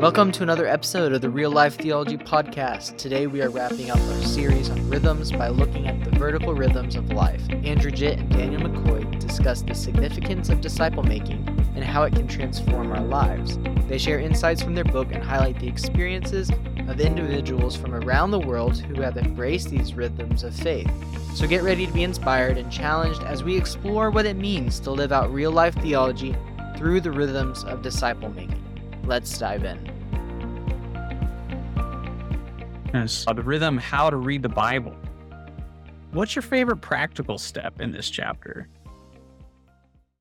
Welcome to another episode of the Real Life Theology Podcast. Today we are wrapping up our series on rhythms by looking at the vertical rhythms of life. Andrew Jitt and Daniel McCoy discuss the significance of disciple making and how it can transform our lives. They share insights from their book and highlight the experiences of individuals from around the world who have embraced these rhythms of faith. So get ready to be inspired and challenged as we explore what it means to live out real life theology through the rhythms of disciple making. Let's dive in. Yes. The rhythm, how to read the Bible. What's your favorite practical step in this chapter?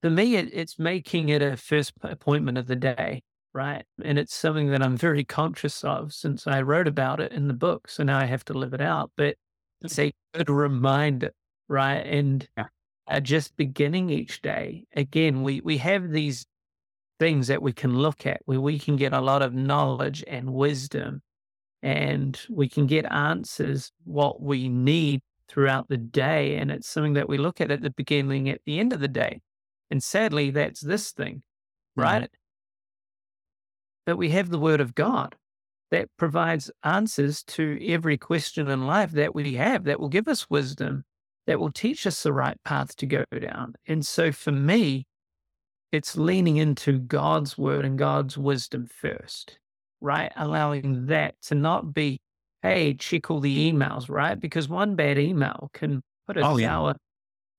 For me, it, it's making it a first appointment of the day, right? And it's something that I'm very conscious of since I wrote about it in the book. So now I have to live it out. But it's a good reminder, right? And Yeah. uh, just beginning each day. Again, we we have these things that we can look at where we can get a lot of knowledge and wisdom, and we can get answers what we need throughout the day. And it's something that we look at at the beginning, at the end of the day. And sadly, that's this thing, mm-hmm. right? But we have the Word of God that provides answers to every question in life that we have, that will give us wisdom, that will teach us the right path to go down. And so for me, it's leaning into God's Word and God's wisdom first, right? Allowing that to not be, hey, check all the emails, right? Because one bad email can put a Oh, yeah. sour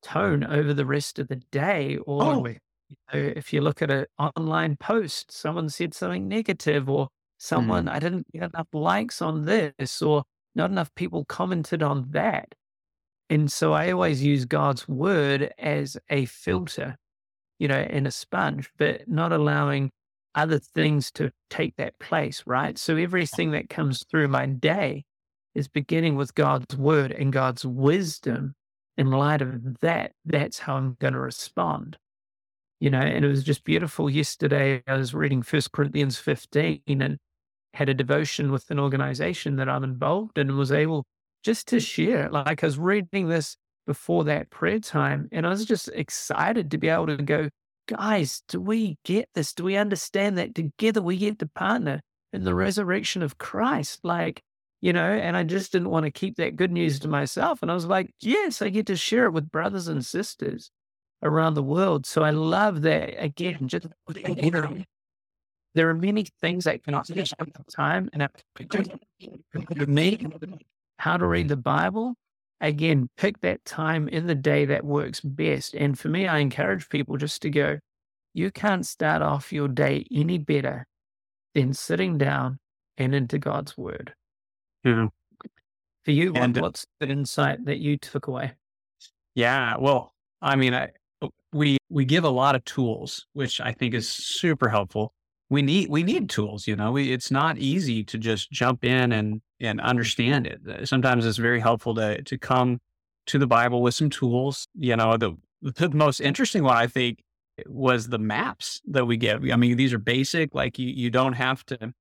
tone over the rest of the day. Or Oh, you know, if you look at an online post, someone said something negative, or someone, mm. I didn't get enough likes on this, or not enough people commented on that. And so I always use God's word as a filter, you know, and a sponge, but not allowing other things to take that place, right? So everything that comes through my day is beginning with God's word and God's wisdom. In light of that, that's how I'm going to respond. You know, and it was just beautiful. Yesterday, I was reading First Corinthians 15 and had a devotion with an organization that I'm involved in and was able just to share. Like I was reading this before that prayer time, and I was just excited to be able to go, guys, do we get this? Do we understand that together we get to partner in the resurrection of Christ? Like, you know, and I just didn't want to keep that good news to myself. And I was like, yes, I get to share it with brothers and sisters around the world. So I love that again, just there are many things that can teach at the time and for me, how to read the Bible. Again, pick that time in the day that works best. And for me, I encourage people just to go, you can't start off your day any better than sitting down and into God's word. Yeah. For you, And- what's the insight that you took away? Yeah. Well, I mean, I, we we give a lot of tools, which I think is super helpful. We need we need tools. You know, we, it's not easy to just jump in and and understand it. Uh, Sometimes it's very helpful to to come to the Bible with some tools. You know, the the most interesting one I think was the maps that we give. I mean, these are basic. Like you you don't have to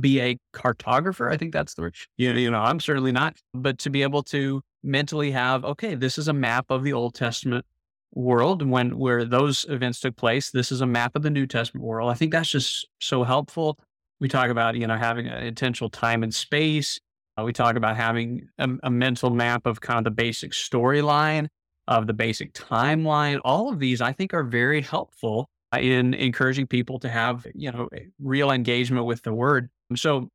be a cartographer. I think that's the word. You, you know, I'm certainly not, but to be able to mentally have, okay, this is a map of the Old Testament world when where those events took place. This is a map of the New Testament world. I think that's just so helpful. We talk about, you know, having an intentional time and space. Uh, we talk about having a, a mental map of kind of the basic storyline, of the basic timeline. All of these, I think, are very helpful in encouraging people to have, you know, real engagement with the word. So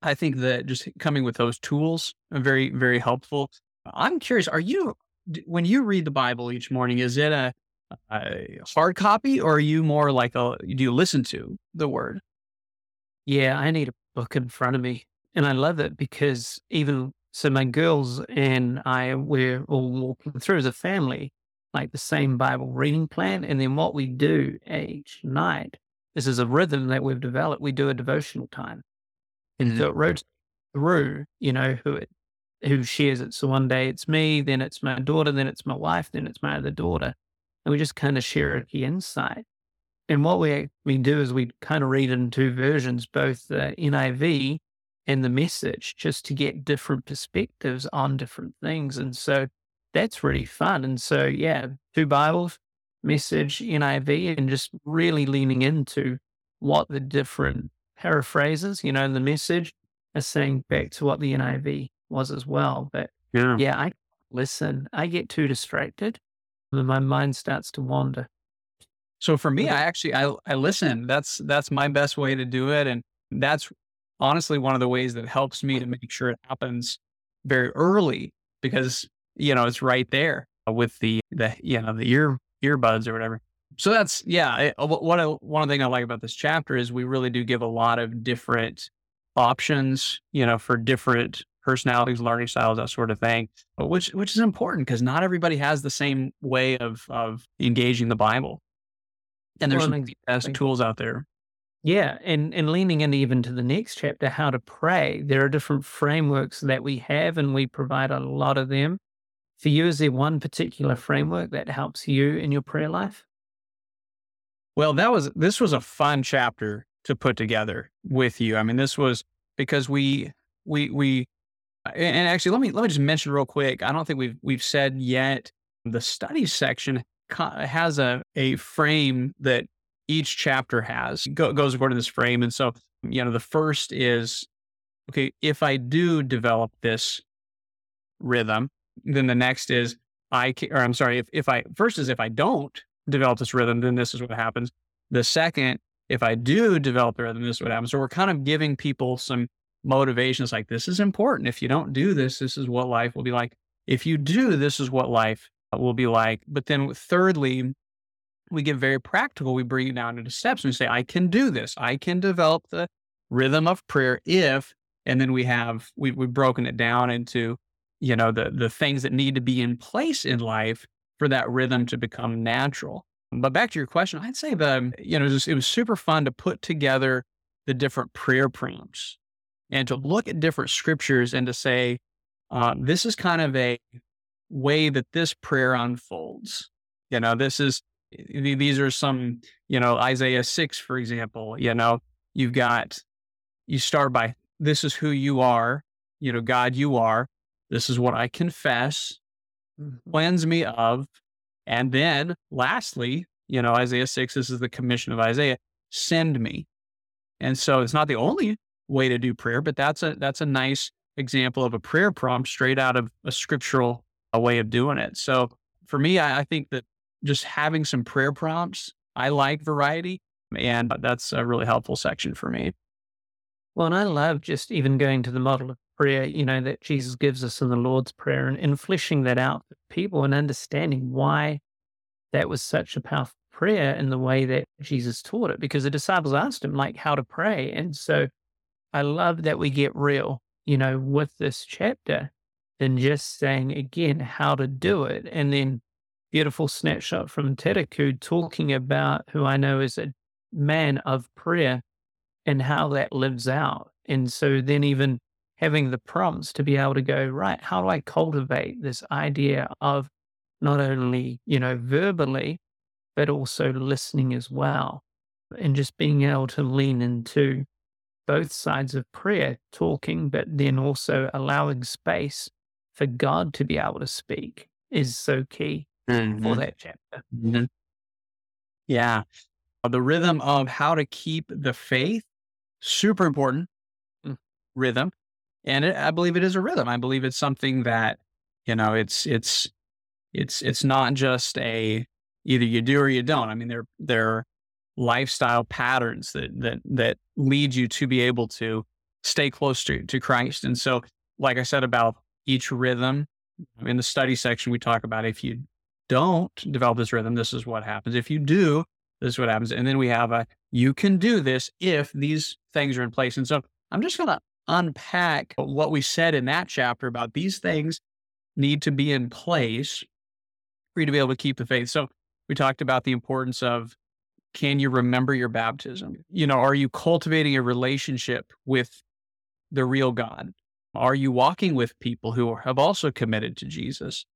I think that just coming with those tools are very, very helpful. I'm curious, are you, when you read the Bible each morning, is it a, a hard copy or are you more like a, do you listen to the word? Yeah, I need a book in front of me. And I love it because even so, my girls and I, we're all walking through as a family, like the same Bible reading plan. And then what we do each night, this is a rhythm that we've developed. We do a devotional time. And so it rotates through, you know, who it, who shares it. So one day it's me, then it's my daughter, then it's my wife, then it's my other daughter. And we just kind of share the insight. And what we we do is we kind of read in two versions, both the NIV and the message, just to get different perspectives on different things. And so that's really fun. And so yeah, two Bibles, message NIV, and just really leaning into what the different paraphrases, you know, the message are saying back to what the NIV was as well. But yeah, yeah I listen, I get too distracted and my mind starts to wander. So for me, mm-hmm. I actually I I listen. That's that's my best way to do it. And that's honestly one of the ways that helps me to make sure it happens very early because you know it's right there with the the you know the ear earbuds or whatever. So that's yeah. It, uh, what I, one thing I like about this chapter is we really do give a lot of different options, you know, for different personalities, learning styles, that sort of thing, which which is important because not everybody has the same way of of engaging the Bible. And there's well, some best tools out there. Yeah, and and leaning in even to the next chapter, how to pray. There are different frameworks that we have, and we provide a lot of them. For you, is there one particular framework that helps you in your prayer life? Well, that was this was a fun chapter to put together with you. I mean, this was because we we we uh, and actually let me let me just mention real quick. I don't think we've we've said yet the study section has a a frame that each chapter has go, goes according to this frame. And so, you know, the first is okay, if I do develop this rhythm, then the next is I can, or I'm sorry, if, if I first is if I don't develop this rhythm, then this is what happens. The second, if I do develop the rhythm, this is what happens. So we're kind of giving people some motivations like this is important. If you don't do this, this is what life will be like. If you do, this is what life will be like. But then thirdly, we get very practical. We bring it down into steps and we say, I can do this. I can develop the rhythm of prayer if, and then we have, we, we've broken it down into, you know, the, the things that need to be in place in life for that rhythm to become natural. But back to your question, I'd say the, you know, it was, it was super fun to put together the different prayer prompts and to look at different scriptures and to say, uh, this is kind of a way that this prayer unfolds. You know, this is, these are some, you know, Isaiah 6, for example, you know, you've got, you start by, this is who you are, you know, God, you are. This is what I confess, mm-hmm. cleanse me of. And then lastly, you know, Isaiah 6, this is the commission of Isaiah, send me. And so it's not the only way to do prayer, but that's a that's a nice example of a prayer prompt straight out of a scriptural way of doing it. So for me, I, I think that just having some prayer prompts, I like variety, and that's a really helpful section for me. Well, and I love just even going to the model of prayer, you know, that Jesus gives us in the Lord's Prayer and, and fleshing that out for people and understanding why that was such a powerful prayer in the way that Jesus taught it. Because the disciples asked him, like, how to pray. And so I love that we get real, you know, with this chapter and just saying again how to do it. And then beautiful snapshot from Tedeku talking about who I know is a man of prayer and how that lives out. And so then even having the prompts to be able to go, right, how do I cultivate this idea of not only, you know, verbally, but also listening as well. And just being able to lean into both sides of prayer, talking, but then also allowing space for God to be able to speak is so key mm-hmm. for that chapter. Mm-hmm. Yeah. Uh, the rhythm of how to keep the faith, super important mm. rhythm. And it, I believe it is a rhythm. I believe it's something that, you know, it's, it's, it's, it's not just a either you do or you don't. I mean, they're, they're lifestyle patterns that that that lead you to be able to stay close to, to Christ. And so, like I said about each rhythm mm-hmm. in the study section, we talk about if you don't develop this rhythm, this is what happens. If you do, this is what happens. And then we have a you can do this if these things are in place. And so I'm just going to unpack what we said in that chapter about these things need to be in place for you to be able to keep the faith. So we talked about the importance of can you remember your baptism? You know, are you cultivating a relationship with the real God? Are you walking with people who have also committed to Jesus?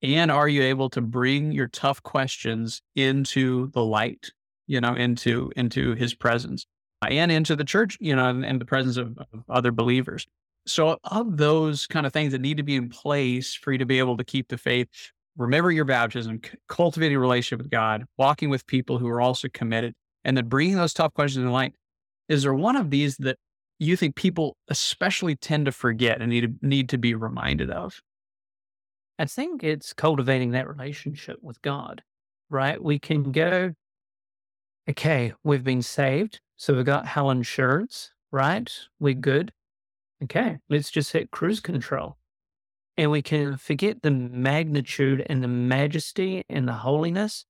And are you able to bring your tough questions into the light, you know, into into his presence uh, and into the church, you know, and, and the presence of, of other believers? So of those kind of things that need to be in place for you to be able to keep the faith, remember your baptism, cultivating a relationship with God, walking with people who are also committed, and then bringing those tough questions in light. is there one of these that you think people especially tend to forget and need to, need to be reminded of? I think it's cultivating that relationship with God, right? We can go, okay, we've been saved. So we've got hell insurance, right? We're good. Okay, let's just hit cruise control. And we can forget the magnitude and the majesty and the holiness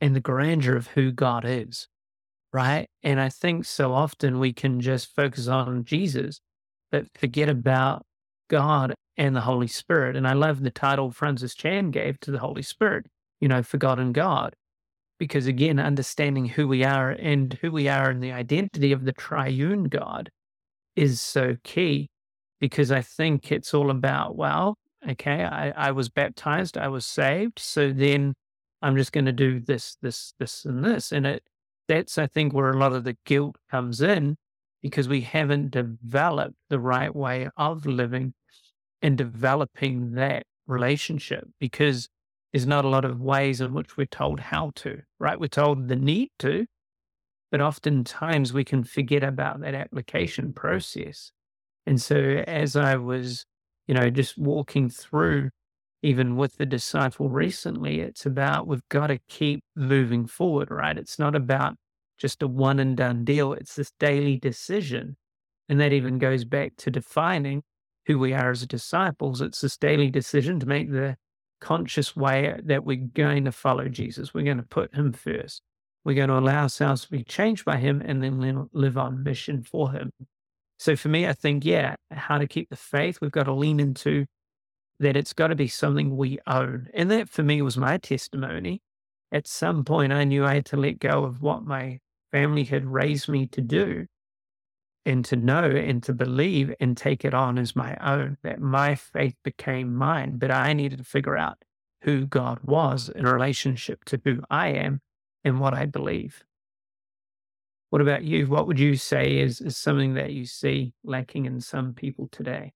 and the grandeur of who God is, right? And I think so often we can just focus on Jesus, but forget about God and the Holy Spirit. And I love the title Francis Chan gave to the Holy Spirit, you know, forgotten God. Because again, understanding who we are and who we are in the identity of the triune God is so key. Because I think it's all about, well, okay, I, I was baptized, I was saved. So then I'm just going to do this, this, this, and this. And it, that's, I think, where a lot of the guilt comes in because we haven't developed the right way of living and developing that relationship because there's not a lot of ways in which we're told how to, right? We're told the need to, but oftentimes we can forget about that application process. And so as I was, you know, just walking through even with the disciple recently, it's about we've got to keep moving forward, right? It's not about just a one and done deal. It's this daily decision. And that even goes back to defining who we are as disciples. It's this daily decision to make the conscious way that we're going to follow Jesus. We're going to put him first. We're going to allow ourselves to be changed by him and then live on mission for him. So for me, I think, yeah, how to keep the faith, we've got to lean into that it's got to be something we own. And that for me was my testimony. At some point, I knew I had to let go of what my family had raised me to do and to know and to believe and take it on as my own, that my faith became mine. But I needed to figure out who God was in relationship to who I am and what I believe. What about you? What would you say is, is something that you see lacking in some people today?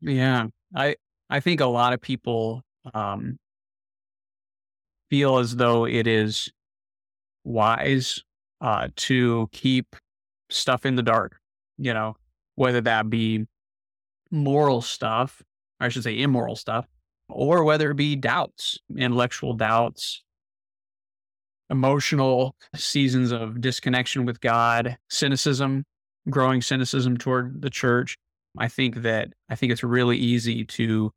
Yeah, I I think a lot of people um, feel as though it is wise uh, to keep stuff in the dark, you know, whether that be moral stuff, I should say immoral stuff, or whether it be doubts, intellectual doubts, emotional seasons of disconnection with God, cynicism, growing cynicism toward the church. I think that I think it's really easy to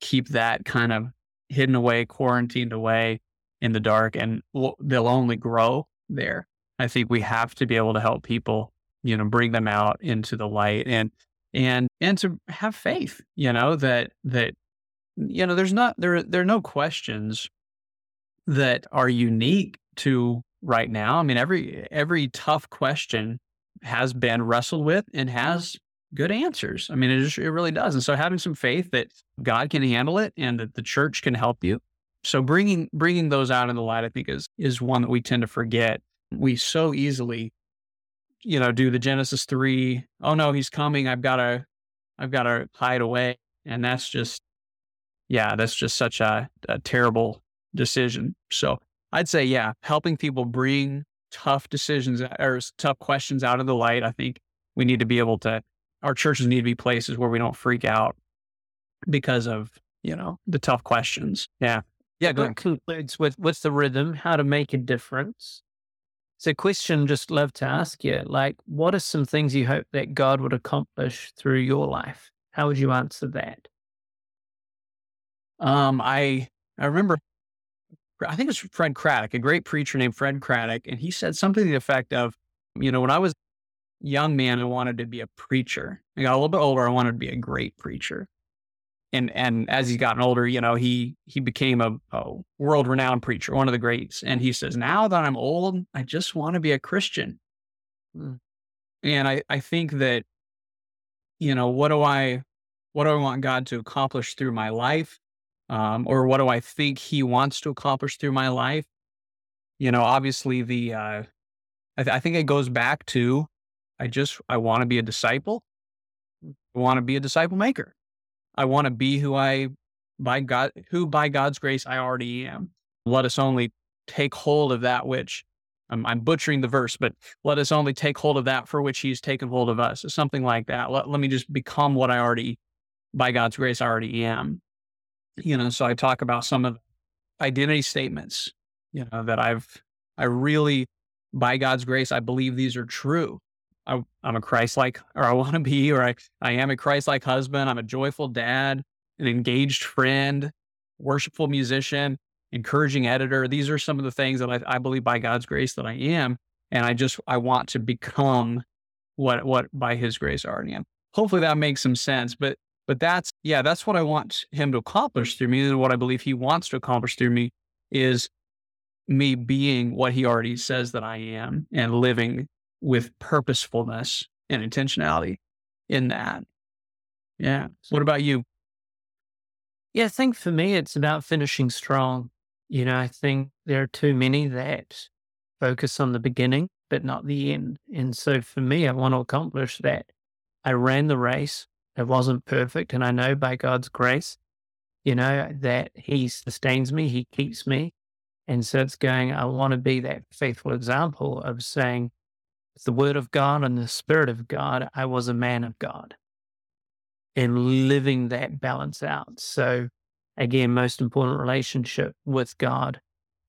keep that kind of hidden away, quarantined away in the dark, and they'll only grow there. I think we have to be able to help people, you know, bring them out into the light and and and to have faith, you know, that that you know, there's not there there are no questions that are unique to right now. I mean, every every tough question has been wrestled with and has good answers. I mean, it just, it really does. And so having some faith that God can handle it and that the church can help you. So bringing bringing those out in the light, I think is is one that we tend to forget. We so easily, you know, do the Genesis three. Oh no, he's coming. I've got to, I've got to hide away, and that's just, yeah, that's just such a, a terrible decision. So I'd say, yeah, helping people bring tough decisions uh, or tough questions out of the light. I think we need to be able to our churches need to be places where we don't freak out because of, you know, the tough questions. Yeah. Yeah. That concludes with what's the rhythm, how to make a difference. So, question just love to ask you, like, what are some things you hope that God would accomplish through your life? How would you answer that? Um, I I remember, I think it was Fred Craddock, a great preacher named Fred Craddock, and he said something to the effect of, you know, when I was young man I wanted to be a preacher. I got a little bit older. I wanted to be a great preacher. And and as he's gotten older, you know, he he became a, a world renowned preacher, one of the greats. And he says, now that I'm old, I just want to be a Christian. Hmm. And I I think that, you know, what do I what do I want God to accomplish through my life? Um, or what do I think He wants to accomplish through my life? You know, obviously the uh, I, th- I think it goes back to I just, I want to be a disciple. I want to be a disciple maker. I want to be who I, by God, who by God's grace I already am. Let us only take hold of that which I'm, I'm, butchering the verse, but let us only take hold of that for which he's taken hold of us, something like that. Let, let me just become what I already, by God's grace, I already am. You know, so I talk about some of identity statements, you know, that I've, I really, by God's grace, I believe these are true. I, am a Christ like, or I want to be, or I, I am a Christ like husband. I'm a joyful dad, an engaged friend, worshipful musician, encouraging editor. These are some of the things that I, I believe by God's grace that I am. And I just, I want to become what, what by his grace I already am. Hopefully that makes some sense. But, but that's, yeah, that's what I want him to accomplish through me. And what I believe he wants to accomplish through me is me being what he already says that I am and living with purposefulness and intentionality in that. Yeah. What about you? Yeah, I think for me, it's about finishing strong. You know, I think there are too many that focus on the beginning, but not the end. And so for me, I want to accomplish that. I ran the race. It wasn't perfect. And I know by God's grace, you know, that He sustains me, He keeps me. And so it's going, I want to be that faithful example of saying, the word of God and the spirit of God, I was a man of God and living that balance out. So, again, most important relationship with God,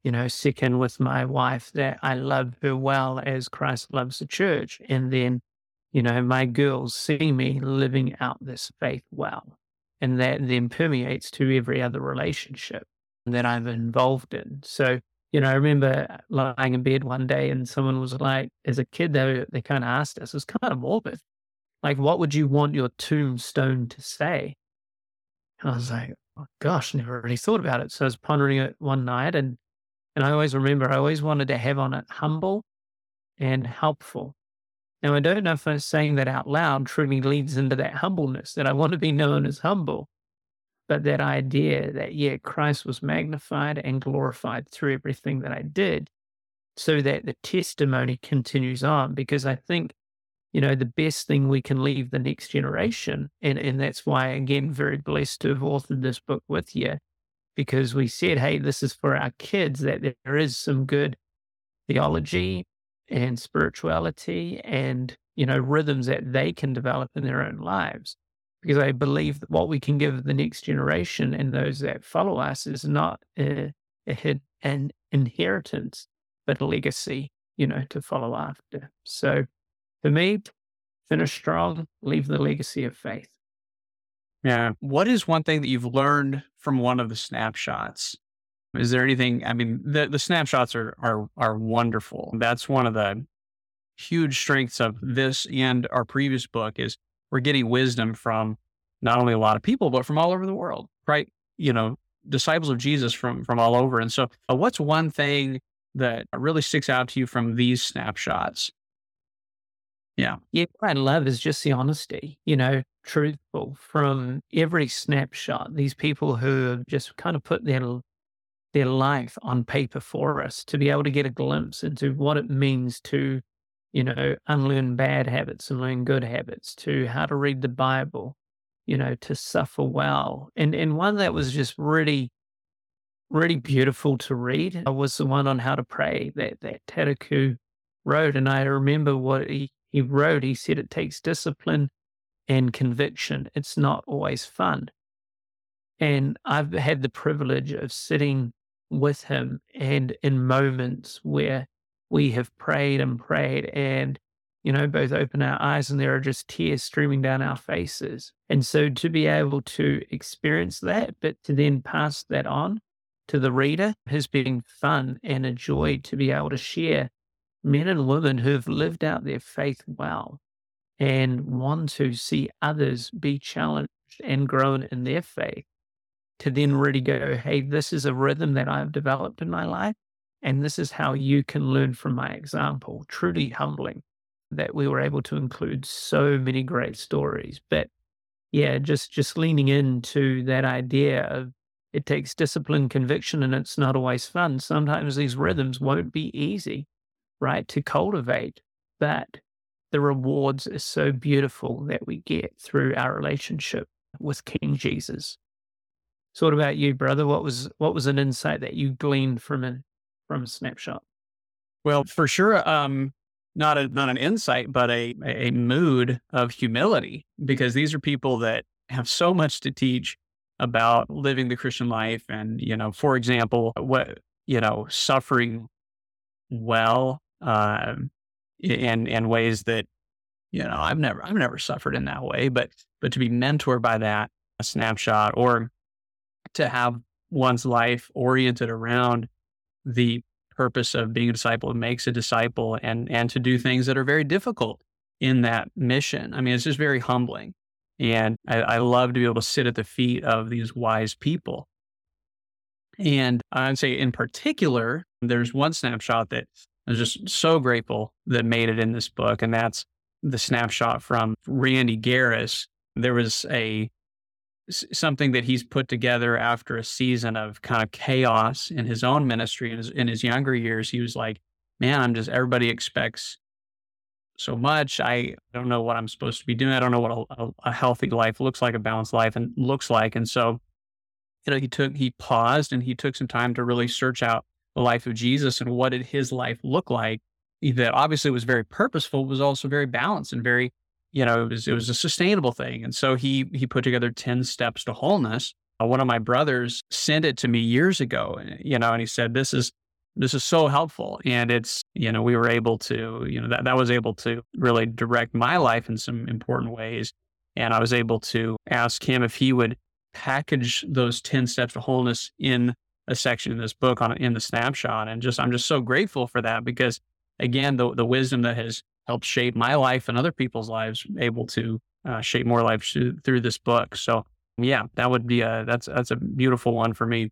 you know, second with my wife, that I love her well as Christ loves the church. And then, you know, my girls see me living out this faith well. And that then permeates to every other relationship that I'm involved in. So, you know, I remember lying in bed one day and someone was like, as a kid, they, they kind of asked us, it was kind of morbid. Like, what would you want your tombstone to say? And I was like, oh, gosh, never really thought about it. So I was pondering it one night and, and I always remember I always wanted to have on it humble and helpful. Now, I don't know if saying that out loud truly leads into that humbleness, that I want to be known as humble but that idea that, yeah, Christ was magnified and glorified through everything that I did so that the testimony continues on. Because I think, you know, the best thing we can leave the next generation, and, and that's why, again, very blessed to have authored this book with you, because we said, hey, this is for our kids, that there is some good theology and spirituality and, you know, rhythms that they can develop in their own lives because I believe that what we can give the next generation and those that follow us is not a, a, an inheritance, but a legacy, you know, to follow after. So for me, finish strong, leave the legacy of faith. Yeah. What is one thing that you've learned from one of the snapshots? Is there anything? I mean, the, the snapshots are, are, are wonderful. That's one of the huge strengths of this and our previous book is we're getting wisdom from not only a lot of people, but from all over the world, right? You know, disciples of Jesus from from all over. And so, uh, what's one thing that really sticks out to you from these snapshots? Yeah, yeah. What I love is just the honesty. You know, truthful from every snapshot. These people who have just kind of put their their life on paper for us to be able to get a glimpse into what it means to you know, unlearn bad habits and learn good habits, to how to read the Bible, you know, to suffer well. And and one that was just really, really beautiful to read uh, was the one on how to pray that that Tadaku wrote. And I remember what he, he wrote. He said it takes discipline and conviction. It's not always fun. And I've had the privilege of sitting with him and in moments where we have prayed and prayed and, you know, both open our eyes and there are just tears streaming down our faces. And so to be able to experience that, but to then pass that on to the reader has been fun and a joy to be able to share men and women who have lived out their faith well and want to see others be challenged and grown in their faith to then really go, hey, this is a rhythm that I've developed in my life. And this is how you can learn from my example. Truly humbling that we were able to include so many great stories. But yeah, just just leaning into that idea of it takes discipline, conviction, and it's not always fun. Sometimes these rhythms won't be easy, right, to cultivate. But the rewards are so beautiful that we get through our relationship with King Jesus. So what about you, brother? What was what was an insight that you gleaned from it? From a snapshot? Well, for sure, um, not a not an insight, but a a mood of humility, because these are people that have so much to teach about living the Christian life, and you know, for example, what you know, suffering well, uh, in in ways that you know I've never I've never suffered in that way, but but to be mentored by that a snapshot, or to have one's life oriented around the purpose of being a disciple makes a disciple and and to do things that are very difficult in that mission. I mean, it's just very humbling. And I, I love to be able to sit at the feet of these wise people. And I'd say in particular, there's one snapshot that I was just so grateful that made it in this book. And that's the snapshot from Randy Gariss. There was a something that he's put together after a season of kind of chaos in his own ministry in his, in his younger years. He was like, man, I'm just, everybody expects so much. I don't know what I'm supposed to be doing. I don't know what a, a, healthy life looks like, a balanced life and looks like. And so, you know, he took, he paused and he took some time to really search out the life of Jesus and what did his life look like that obviously was very purposeful, was also very balanced and very you know, it was it was a sustainable thing. And so he he put together 10 steps to wholeness. Uh, one of my brothers sent it to me years ago, you know, and he said this is this is so helpful and it's you know we were able to you know that that was able to really direct my life in some important ways and i was able to ask him if he would package those 10 steps to wholeness in a section in this book on in the snapshot and just i'm just so grateful for that because again the the wisdom that has helped shape my life and other people's lives, able to uh, shape more lives through this book. So yeah, that would be a that's that's a beautiful one for me.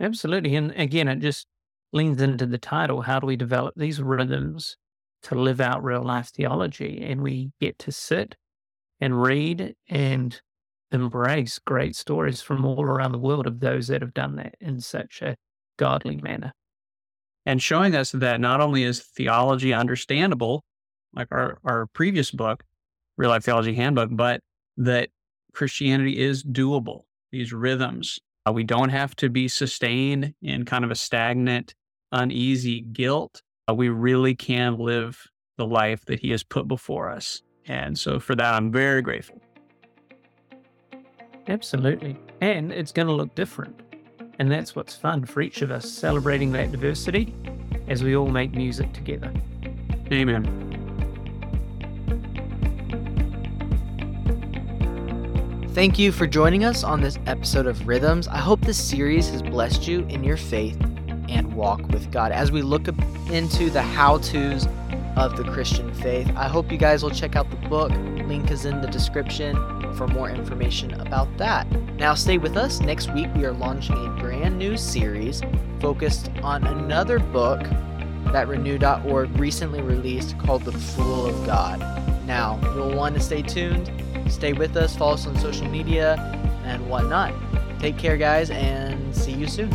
Absolutely, and again, it just leans into the title. How do we develop these rhythms to live out real life theology? And we get to sit and read and embrace great stories from all around the world of those that have done that in such a godly manner and showing us that not only is theology understandable, like our, our previous book, Real Life Theology Handbook, but that Christianity is doable. These rhythms, uh, we don't have to be sustained in kind of a stagnant, uneasy guilt. Uh, we really can live the life that He has put before us. And so for that, I'm very grateful. Absolutely. And it's going to look different. And that's what's fun for each of us, celebrating that diversity as we all make music together. Amen. Thank you for joining us on this episode of Rhythms. I hope this series has blessed you in your faith and walk with God as we look into the how to's of the Christian faith. I hope you guys will check out the book. Link is in the description for more information about that. Now, stay with us. Next week, we are launching a brand new series focused on another book that Renew.org recently released called The Fool of God. Now, you'll want to stay tuned, stay with us, follow us on social media, and whatnot. Take care, guys, and see you soon.